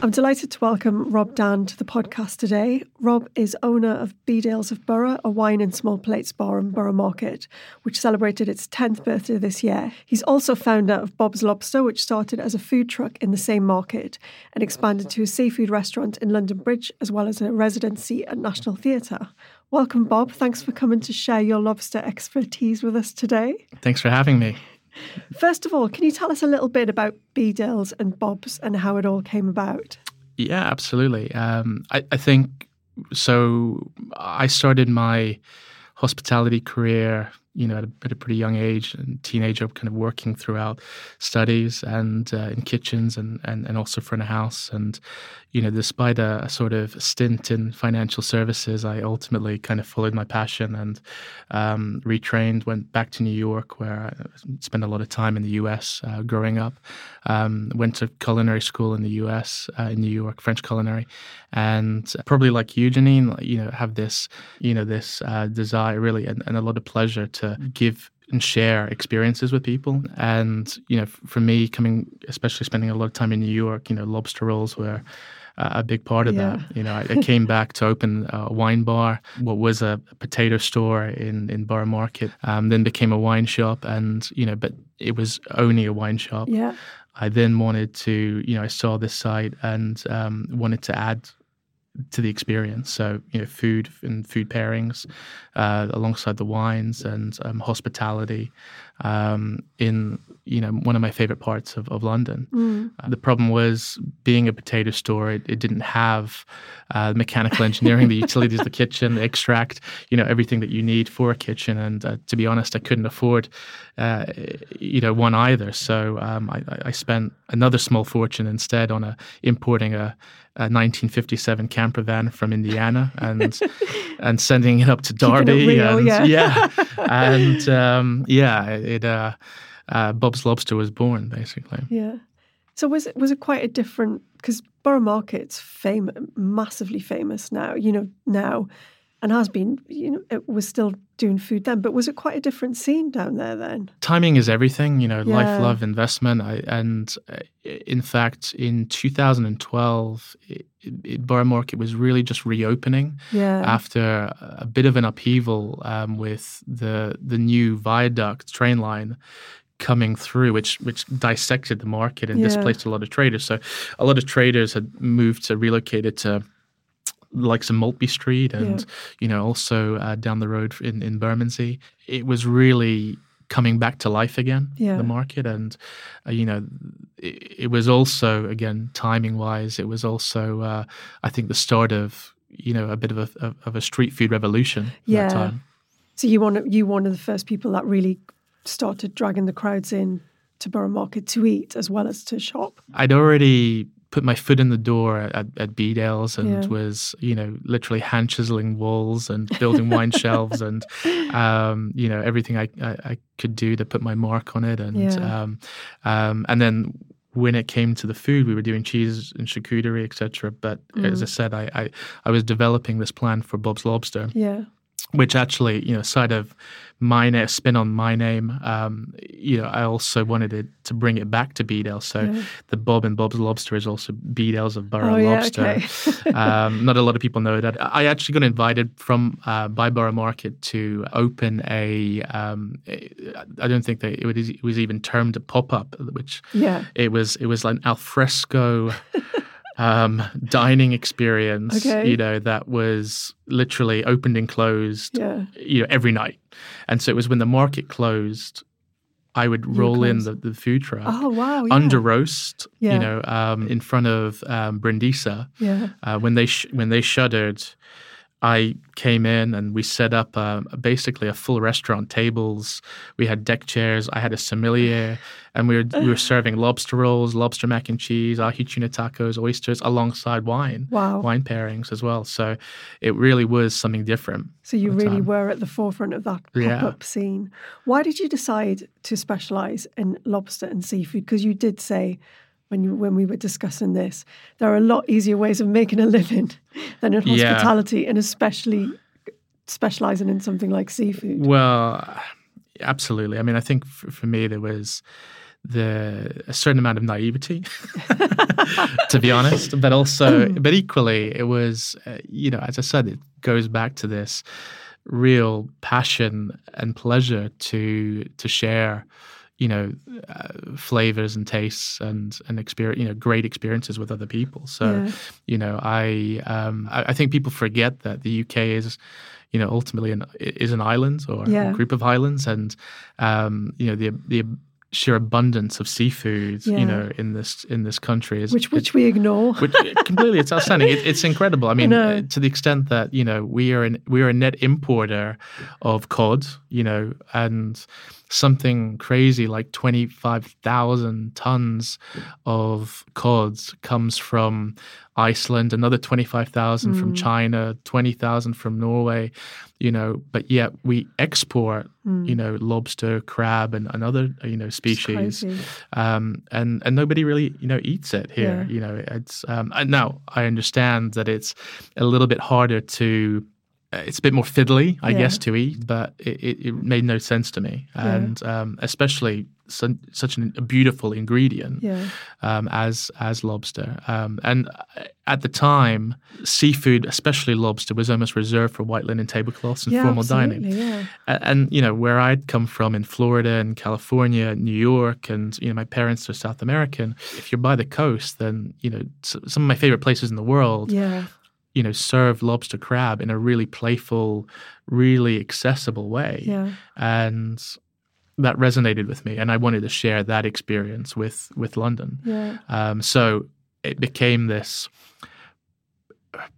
I'm delighted to welcome Rob Dann to the podcast today. Rob is owner of Bedales of Borough, a wine and small plates bar in Borough Market, which celebrated its 10th birthday this year. He's also founder of Bob's Lobster, which started as a food truck in the same market and expanded to a seafood restaurant in London Bridge, as well as a residency at National Theatre. Welcome, Bob. Thanks for coming to share your lobster expertise with us today. Thanks for having me. First of all, can you tell us a little bit about Bedales and Bob's and how it all came about? Yeah, absolutely. Um, I, I think so. I started my hospitality career you know, at a, at a, pretty young age and teenager, kind of working throughout studies and uh, in kitchens and, and, and also front of house. And, you know, despite a, a, sort of stint in financial services, I ultimately kind of followed my passion and um, retrained, went back to New York, where I spent a lot of time in the US uh, growing up. Um, went to culinary school in the US, uh, in New York, French culinary. And probably like you, Janine, you know, have this, you know, this uh, desire really and, and a lot of pleasure to give and share experiences with people. And you know, for me, coming, especially spending a lot of time in New York, you know, lobster rolls were a big part of yeah. that. You know, I, I came back to open a wine bar, what was a potato store in in Borough Market, um, then became a wine shop, and you know, but it was only a wine shop. Yeah. I then wanted to, you know, I saw this site and um, wanted to add to the experience. So you know, food and food pairings uh, alongside the wines and um, hospitality um, in you know one of my favorite parts of, of London. Mm. Uh, the problem was being a potato store, it, it didn't have uh, mechanical engineering, the utilities, the kitchen, the extract, you know everything that you need for a kitchen. And uh, to be honest, I couldn't afford uh, you know one either. So um, I, I, spent another small fortune instead on a importing a, a 1957 camper van from Indiana and and sending it up to Derby. Real, and, yeah, yeah, and um, yeah it uh, Bob's Lobster was born basically. Yeah. So was it was it quite a different because Borough Market's famous, massively famous now. You know now, and has been. You know, it was still doing food then, but was it quite a different scene down there then? Timing is everything. You know, yeah. life, love, investment. I, and uh, in fact, in 2012, it, it, Borough Market was really just reopening yeah. after a bit of an upheaval um, with the the new viaduct train line coming through, which which dissected the market and yeah. displaced a lot of traders. So a lot of traders had moved to relocated to like some Maltby Street and yeah. you know also uh, down the road in in Bermondsey. It was really coming back to life again yeah. the market and uh, you know it, it, was also again timing wise it was also uh, i think the start of you know a bit of a of a street food revolution yeah so you one you one of the first people that really started dragging the crowds in to Borough Market to eat as well as to shop. I'd already put my foot in the door at, at Bedales and yeah. was, you know, literally hand chiseling walls and building wine shelves and, um, you know, everything I, I, I, could do to put my mark on it. And, yeah. um, um, and then when it came to the food, we were doing cheese and charcuterie, etc. But mm. as I said, I, I, I was developing this plan for Bob's Lobster. Yeah which actually, you know, side of my name, spin on my name, um, you know, I also wanted it to bring it back to Bedale. So yeah. the Bob and Bob's Lobster is also Bedales of Borough oh, Lobster. Yeah, okay. um, not a lot of people know that. I actually got invited from uh, by Borough Market to open a. Um, I don't think that it was, it was even termed a pop up, which yeah, it was. It was like an alfresco. um, dining experience, okay. you know, that was literally opened and closed, yeah. you know, every night. And so it was when the market closed, I would roll in the, the food truck. Oh wow! Yeah. Under roast, yeah. you know, um, in front of um, Brindisa. Yeah. Uh, when they sh- when they shuttered, I came in and we set up uh, basically a full restaurant, tables. We had deck chairs. I had a sommelier, and we were we were serving lobster rolls, lobster mac and cheese, ahi tuna tacos, oysters, alongside wine. Wow. Wine pairings as well. So it really was something different. So you really time. were at the forefront of that Yeah. pop up scene. Why did you decide to specialize in lobster and seafood? Because you did say when you when we were discussing this, there are a lot easier ways of making a living than in Yeah. hospitality, and especially specializing in something like seafood. Well, absolutely. I mean, I think for, for me there was the a certain amount of naivety, to be honest, but also, but equally, it was, uh, you know, as I said, it goes back to this real passion and pleasure to to share you know uh, flavors and tastes and and experience you know great experiences with other people so Yeah. you know i um I, I think people forget that the uk is you know ultimately an is an island or Yeah. a group of islands and um you know the the sheer abundance of seafood Yeah. you know in this in this country is Which which we ignore. which completely it's outstanding. It, it's incredible. I mean, uh, to the extent that you know we are an, we are a net importer of cod, you know, and something crazy like twenty five thousand tons of cod comes from Iceland, another twenty five thousand from Mm. China, twenty thousand from Norway, you know, but yet we export. You know, lobster, crab, and, and other you know species um, and and nobody really you know eats it here. Yeah. You know, it's um, and now I understand that it's a little bit harder to. Uh, It's a bit more fiddly, I Yeah. guess, to eat, but it, it, it made no sense to me, Yeah. and um, especially su- such an, a beautiful ingredient Yeah. um, as as lobster. Um, and uh, at the time, seafood, especially lobster, was almost reserved for white linen tablecloths and Yeah, formal dining. Yeah. A- and you know where I'd come from in Florida and California, New York, and you know my parents are South American. If you're by the coast, then you know s- some of my favorite places in the world, Yeah. You know, serve lobster crab in a really playful, really accessible way, Yeah. and that resonated with me, and I wanted to share that experience with with London. Yeah. Um, so it became this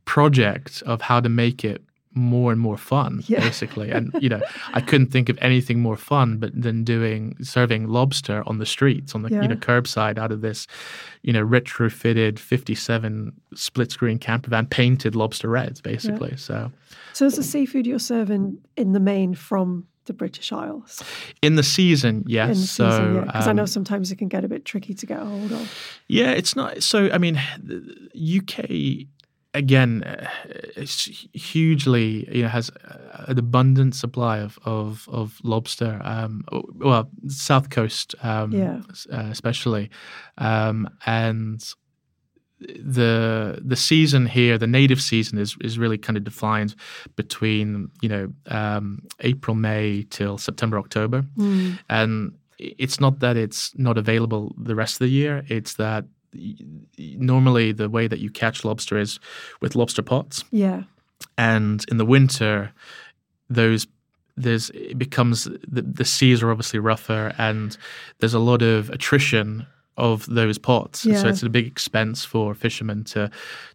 project of how to make it more and more fun, Yeah. basically. And you know, I couldn't think of anything more fun but than doing serving lobster on the streets, on the Yeah. you know curbside, out of this, you know, retrofitted '57 split screen camper van, painted lobster reds, basically. So So is the seafood you're serving in the main from the British Isles? in the season, yes. in the so season, yeah. Because I know um, sometimes it can get a bit tricky to get a hold of. Yeah, it's not. So, I mean, the UK again, uh, it's hugely you know has uh, an abundant supply of of, of lobster. Um, well, south coast, um, Yeah. uh, especially, um, and the the season here, the native season is is really kind of defined between you know um, April May till September October Mm. and it's not that it's not available the rest of the year it's that normally the way that you catch lobster is with lobster pots Yeah. and in the winter those there's it becomes the, the seas are obviously rougher and there's a lot of attrition of those pots Yeah. so it's a big expense for fishermen to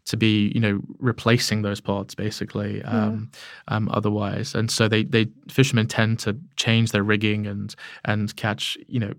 to be you know replacing those pots basically um, um, otherwise and so they they fishermen tend to change their rigging and and catch you know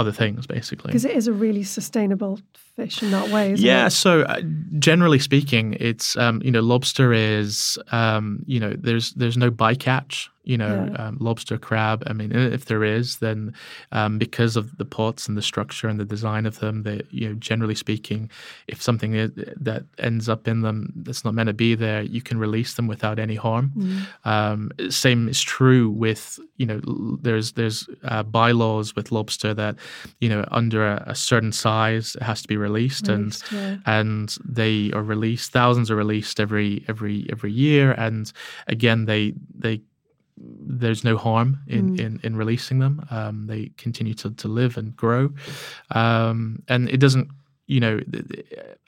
other things basically Because it is a really sustainable fish in that way, isn't yeah, it? so uh, generally speaking, it's um, you know lobster is um, you know there's there's no bycatch. You know, Yeah. um, lobster, crab. I mean, if there is, then um, because of the pots and the structure and the design of them, they you know generally speaking, if something is, that ends up in them that's not meant to be there, you can release them without any harm. Mm. Um, same is true with you know there's there's uh, bylaws with lobster that you know under a, a certain size it has to be released, Released, yeah. and and they are released thousands are released every every every year and again they they there's no harm in, Mm. in, in releasing them. Um, they continue to, to live and grow, um, and it doesn't you know,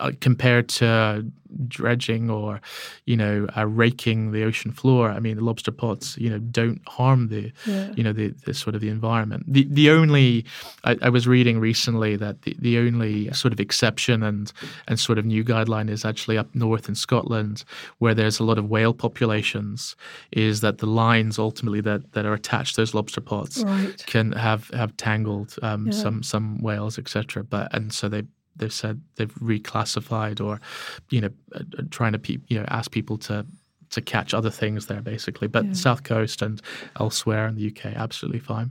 uh, compared to dredging or, you know, uh, raking the ocean floor, I mean, the lobster pots, you know, don't harm the, Yeah. you know, the, the sort of the environment. The the only, I, I was reading recently that the, the only sort of exception and and sort of new guideline is actually up north in Scotland, where there's a lot of whale populations, is that the lines ultimately that that are attached to those lobster pots Right. can have have tangled um, Yeah. some some whales, etc. But and so they they've said they've reclassified or you know uh, uh, trying to pe- you know ask people to to catch other things there basically. But Yeah. South Coast and elsewhere in the UK, absolutely fine.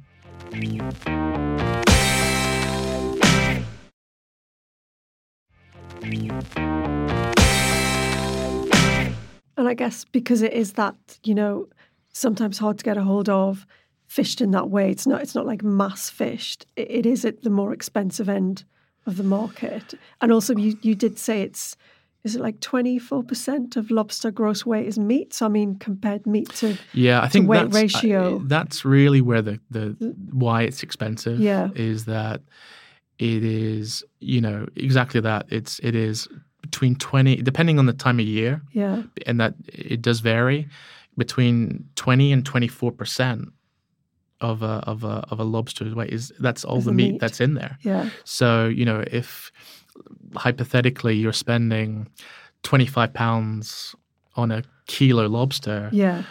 And I guess because it is that, you know, sometimes hard to get a hold of, fished in that way. It's not. It's not like mass fished. It, it is at the more expensive end of the market. And also, you you did say it's. Is it like twenty four percent of lobster gross weight is meat? So I mean, compared meat to Yeah, I think weight that's, I- ratio. that's really where the, the why it's expensive. Yeah. is that it is you know exactly that. It's it is between twenty depending on the time of year, yeah, and that it does vary between twenty and twenty four percent of a of a of a lobster's weight is that's all the meat meat. that's in there. yeah, So, you know, if hypothetically you're spending 25 pounds on a kilo lobster, yeah,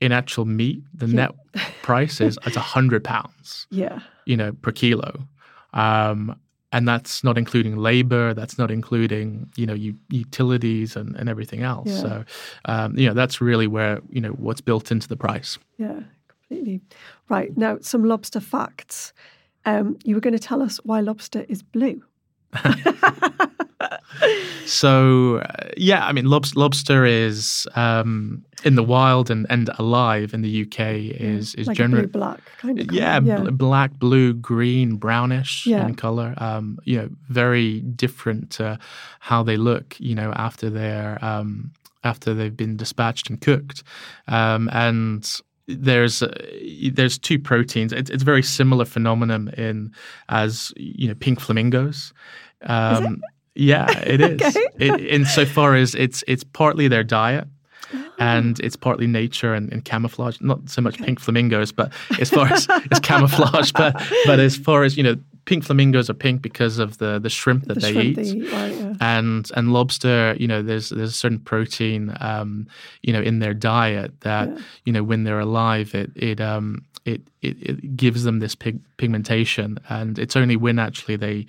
in actual meat, the Yeah. net price is it's 100 pounds, yeah, you know, per kilo. Um, and that's not including labor, that's not including, you know, u- utilities and, and everything else. Yeah. So, um, you know, that's really where, you know, what's built into the price. yeah, completely. Right now, some lobster facts. Um, you were going to tell us why lobster is blue. So uh, yeah, I mean, lobster, lobster is um, in the wild and, and alive in the UK is is like generally black kind of. yeah, colour. bl- black, blue, green, brownish Yeah. in color. Um, you know, very different to how they look. You know, after they're um, after they've been dispatched and cooked, um, and there's uh, there's two proteins. It's, it's a very similar phenomenon in as you know pink flamingos. Um, Yeah, it is. Okay. it, insofar as it's it's partly their diet Oh. and it's partly nature and, and camouflage. Not so much pink flamingos, but as far as, as camouflage, but but as far as you know, pink flamingos are pink because of the the shrimp that the they shrimp eat. they eat, right? Yeah. And and lobster, you know, there's there's a certain protein, um, you know, in their diet that Yeah. you know when they're alive, it it um it it, it gives them this pig, pigmentation, and it's only when actually they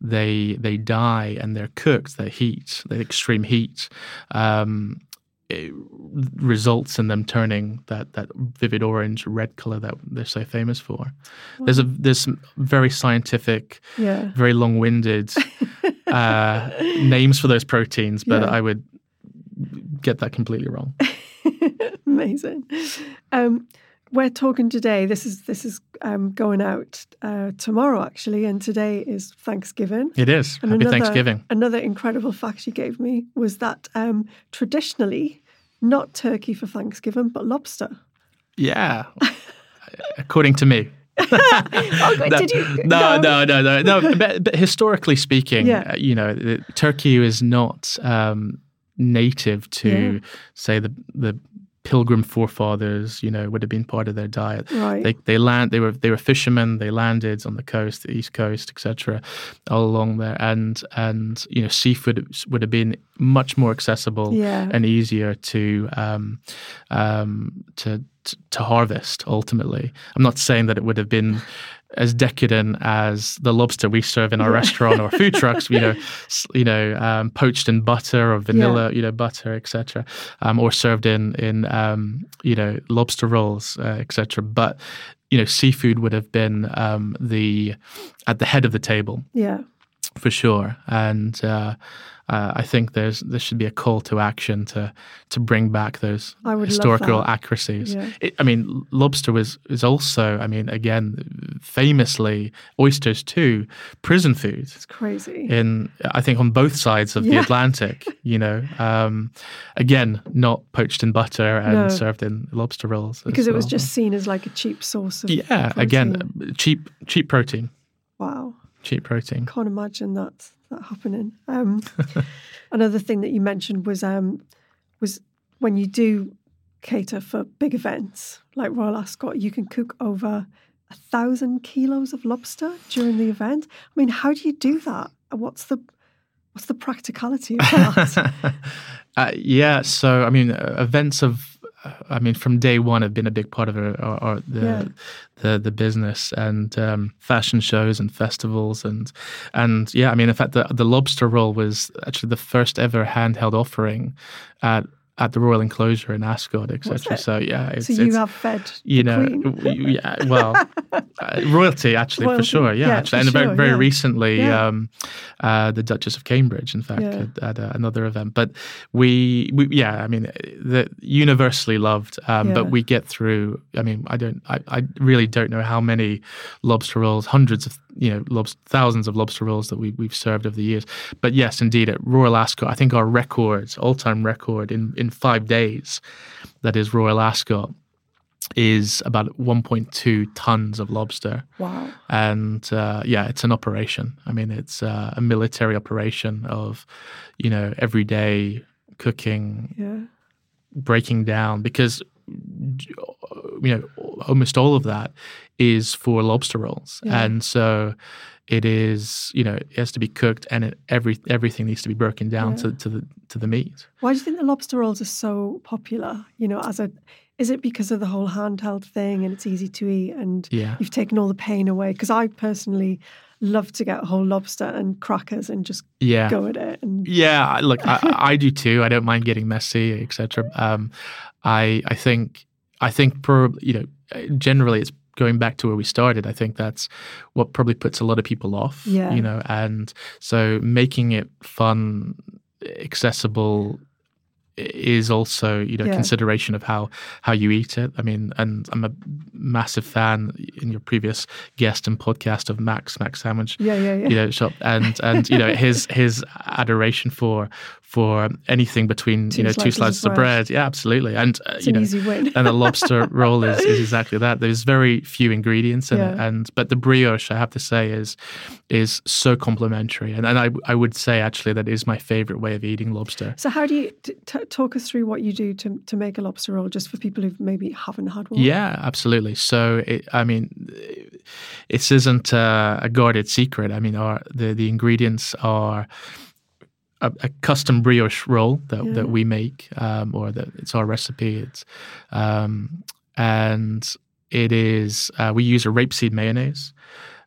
they they die and they're cooked, the heat, the extreme heat, um, it results in them turning that that vivid orange red color that they're so famous for. There's a there's some very scientific, Yeah. very long-winded uh, names for those proteins, but Yeah. I would get that completely wrong. Amazing. Um, we're talking today. This is this is um, going out uh, tomorrow actually, and today is Thanksgiving. It is. And Happy another- Thanksgiving. Another incredible fact you gave me was that um, traditionally, not turkey for Thanksgiving, but lobster. Yeah. According to me. Oh, No, did you? No, no, no, no, no. But, but historically speaking, Yeah. uh, you know, the, Turkey is not um, native to, Yeah. say, the the pilgrim forefathers. You know, would have been part of their diet. Right. They they land. They were they were fishermen. They landed on the coast, the east coast, etc., all along there, and and you know, seafood would have been much more accessible Yeah. and easier to um, um, to to- to harvest. Ultimately, I'm not saying that it would have been as decadent as the lobster we serve in our restaurant or food trucks. You know, you know, um, poached in butter or vanilla, you know, butter, etc., um, or served in in um, you know lobster rolls, uh, etc. But you know, seafood would have been um, the at the head of the table yeah. For sure. And uh, uh, I think there's there should be a call to action to to bring back those I would love historical accuracies. Yeah. It, I mean, lobster was is also, I mean, again, famously oysters too, prison food. It's crazy. In I think on both sides of the Atlantic, you know, um, again, not poached in butter and No. served in lobster rolls because it was just seen as like a cheap source of yeah, again, cheap cheap protein, wow cheap protein. Can't imagine that that happening. Um, another thing that you mentioned was um, was when you do cater for big events like Royal Ascot, you can cook over a thousand kilos of lobster during the event. I mean, how do you do that? What's the what's the practicality of that? uh, yeah, so I mean, uh, events of I mean, from day one, have been a big part of our, our, our the, yeah. the the business and um, fashion shows and festivals and and yeah, I mean, in fact, the the lobster roll was actually the first ever handheld offering at at the royal enclosure in Ascot, etc. So yeah, it's, so you it's, have fed, you know, yeah, well, uh, royalty actually royalty. for sure, yeah, yeah actually, and sure, very very yeah. recently, yeah. Um, uh, the Duchess of Cambridge, in fact, at, at uh, another event. But we, we, yeah, I mean, the universally loved, um, but we get through. I mean, I don't, I, I really don't know how many lobster rolls, hundreds of you know, lobster, thousands of lobster rolls that we, we've served over the years. But yes, indeed, at Royal Ascot, I think our record, all-time record in, in five days, that is Royal Ascot, is about 1.2 tons of lobster. Wow. And uh, yeah, it's an operation. I mean, it's uh, a military operation of, you know, every day cooking, yeah. breaking down because you know almost all of that is for lobster rolls yeah. and so it is you know it has to be cooked and it, every everything needs to be broken down yeah. to, to the to the meat why do you think the lobster rolls are so popular you know as a is it because of the whole handheld thing and it's easy to eat and yeah. you've taken all the pain away because i personally love to get a whole lobster and crackers and just yeah. go at it. And... Yeah, look, I, I, do too. I don't mind getting messy, etc. Um, I I think I think probably you know generally it's going back to where we started. I think that's what probably puts a lot of people off. Yeah. You know, and so making it fun, accessible, is also you know yeah. consideration of how how you eat it. I mean, and I'm a massive fan in your previous guest and podcast of Max Max Sandwich. Yeah, yeah, yeah. You know, shop and and you know his his adoration for for anything between two you know two slices of bread. bread. Yeah, absolutely. And uh, you know, and a lobster roll is, is exactly that. There's very few ingredients in yeah. it, and but the brioche, I have to say, is is so complimentary. And and I I would say actually that is my favorite way of eating lobster. So how do you t- talk us through what you do to to make a lobster roll, just for people who maybe haven't had one? Yeah, absolutely. So it, I mean, it isn't uh, a guarded secret. I mean, our the the ingredients are a, a, custom brioche roll that, yeah. that we make, um, or that it's our recipe. It's um, and it is uh, we use a rapeseed mayonnaise.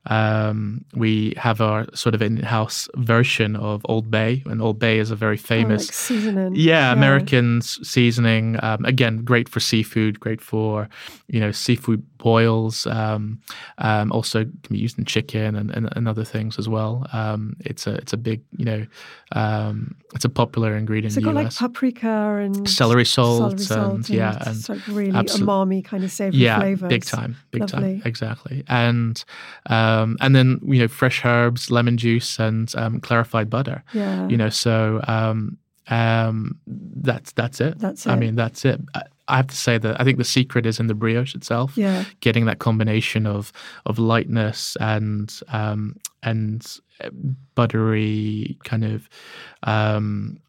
Um, we have our sort of in-house version of Old Bay, and Old Bay is a very famous oh, like seasoning. Yeah, yeah, American seasoning. Um, again, great for seafood, great for you know seafood boils. Um, um, also can be used in chicken and, and, and other things as well. Um, it's a it's a big you know um, it's a popular ingredient. So in the got US. like paprika and celery salt, celery and, and, yeah, and it's like really absolute, umami kind of savory yeah, flavors. big time, big Lovely. time, exactly. And um, and then you know fresh herbs, lemon juice, and um, clarified butter. Yeah, you know so. Um, um, that's that's it. That's it. I mean, that's it. I have to say that I think the secret is in the brioche itself. Yeah, getting that combination of of lightness and um, and buttery kind of um,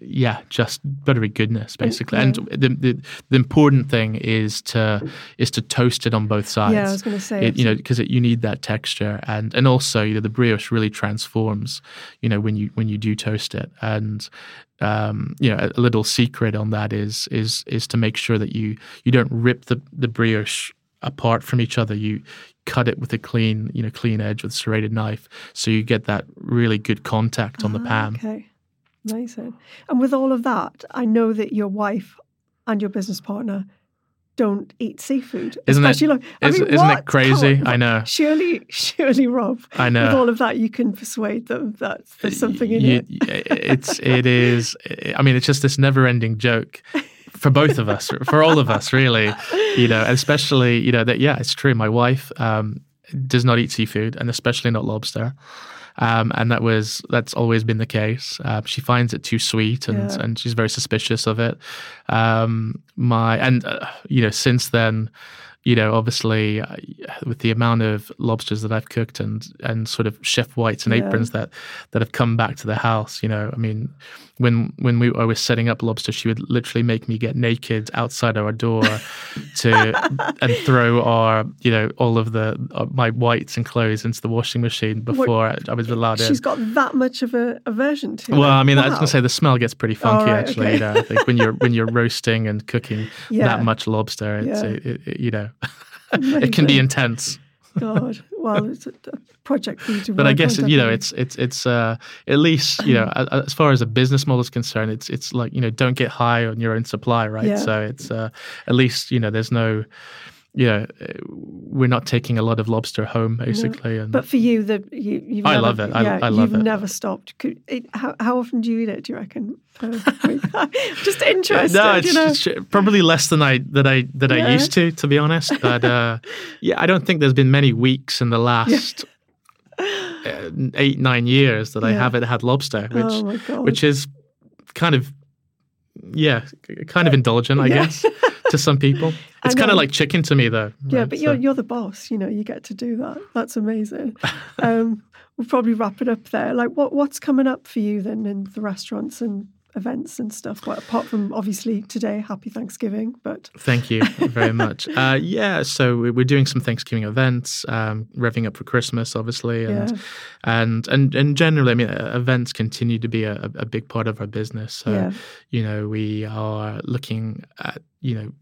yeah, just buttery goodness basically. And the, the, the important thing is to is to toast it on both sides. Yeah, I was going to say, it, you know, because you need that texture, and and also you know the brioche really transforms, you know, when you when you do toast it, and um, you know a little secret on that is is is to make sure that you you don't rip the the brioche apart from each other. You cut it with a clean, you know, clean edge with a serrated knife, so you get that really good contact on ah, the pan. Okay. Amazing. And with all of that, I know that your wife and your business partner don't eat seafood. Isn't it? Like, I mean, isn't it crazy? I know. Surely, surely, Rob. I know. With all of that, you can persuade them that there's something in you, it. it's it is. I mean, it's just this never-ending joke for both of us, for all of us, really. You know, especially you know that. Yeah, it's true. My wife um, does not eat seafood, and especially not lobster. Um, and that was that's always been the case. Uh, she finds it too sweet, and yeah. and she's very suspicious of it. Um, my and uh, you know since then, you know, obviously, uh, with the amount of lobsters that I've cooked and and sort of chef whites and Yeah. aprons that that have come back to the house, you know, I mean, when when we I was setting up lobster, she would literally make me get naked outside our door to and throw our you know all of the uh, my whites and clothes into the washing machine before I was allowed in. She's got that much of a aversion to it. Well, it. I mean, I was going to say the smell gets pretty funky. right, actually, okay. you know, I think when you're when you're roasting and cooking Yeah. that much lobster, it's Yeah. it, it, you know, it can be intense. God, well, it's a, project for you to But I guess on, you know, it's it's it's uh, at least you know, as far as a business model is concerned, it's it's like you know, don't get high on your own supply, right? Yeah. So it's uh, at least you know, there's no. Know, uh, we're not taking a lot of lobster home, basically, and But for you, the you, you've I never, love it. I- yeah, I love you've it. never stopped. Could, it, how, how often do you eat it? Do you reckon? Just interested. No, it's, you know? it's probably less than I that I that Yeah. I used to, to be honest. But uh, yeah, I don't think there's been many weeks in the last uh, eight nine years that I haven't had lobster, which oh which is kind of yeah, kind of indulgent, I Yeah. guess, to some people. It's kind of like chicken to me, though. yeah, right? but So- you're you're the boss. You know, you get to do that. That's amazing. um, we'll probably wrap it up there. Like, what what's coming up for you then in the restaurants and events and stuff? Well, apart from obviously today, Happy Thanksgiving, but Thank you very much. Uh, yeah, so we- we're doing some Thanksgiving events, um, revving up for Christmas, obviously, and Yeah. and and and generally, I mean, uh, events continue to be a, a big part of our business. So, Yeah. you know, we are looking at you know,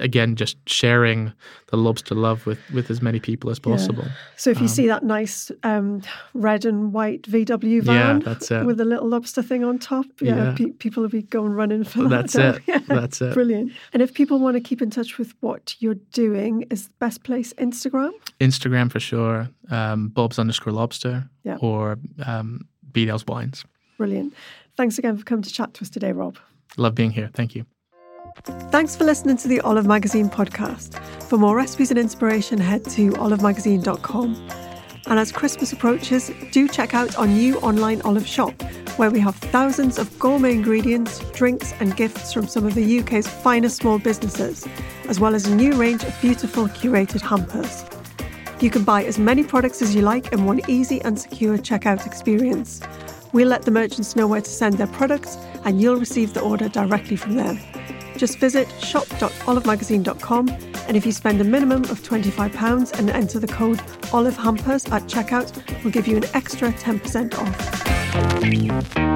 again, just sharing the lobster love with with as many people as possible. So if you Um, see that nice um, red and white VW Yeah, van it. with a little lobster thing on top, yeah, Yeah. Pe- people will be going running for that. That's it. Yeah. That's it. Brilliant. And if people want to keep in touch with what you're doing, is the best place Instagram? Instagram for sure, um, Bob's underscore lobster, Yeah. or um, Bedales Wines. Brilliant. Thanks again for coming to chat to us today, Rob. Love being here. Thank you. Thanks for listening to the Olive Magazine podcast. For more recipes and inspiration, head to olivemagazine.com. And as Christmas approaches, do check out our new online olive shop, where we have thousands of gourmet ingredients, drinks, and gifts from some of the UK's finest small businesses, as well as a new range of beautiful curated hampers. You can buy as many products as you like in one easy and secure checkout experience. We'll let the merchants know where to send their products, and you'll receive the order directly from them. Just visit shop.olivemagazine.com, and if you spend a minimum of £25 and enter the code OliveHampers at checkout, we'll give you an extra 10% off.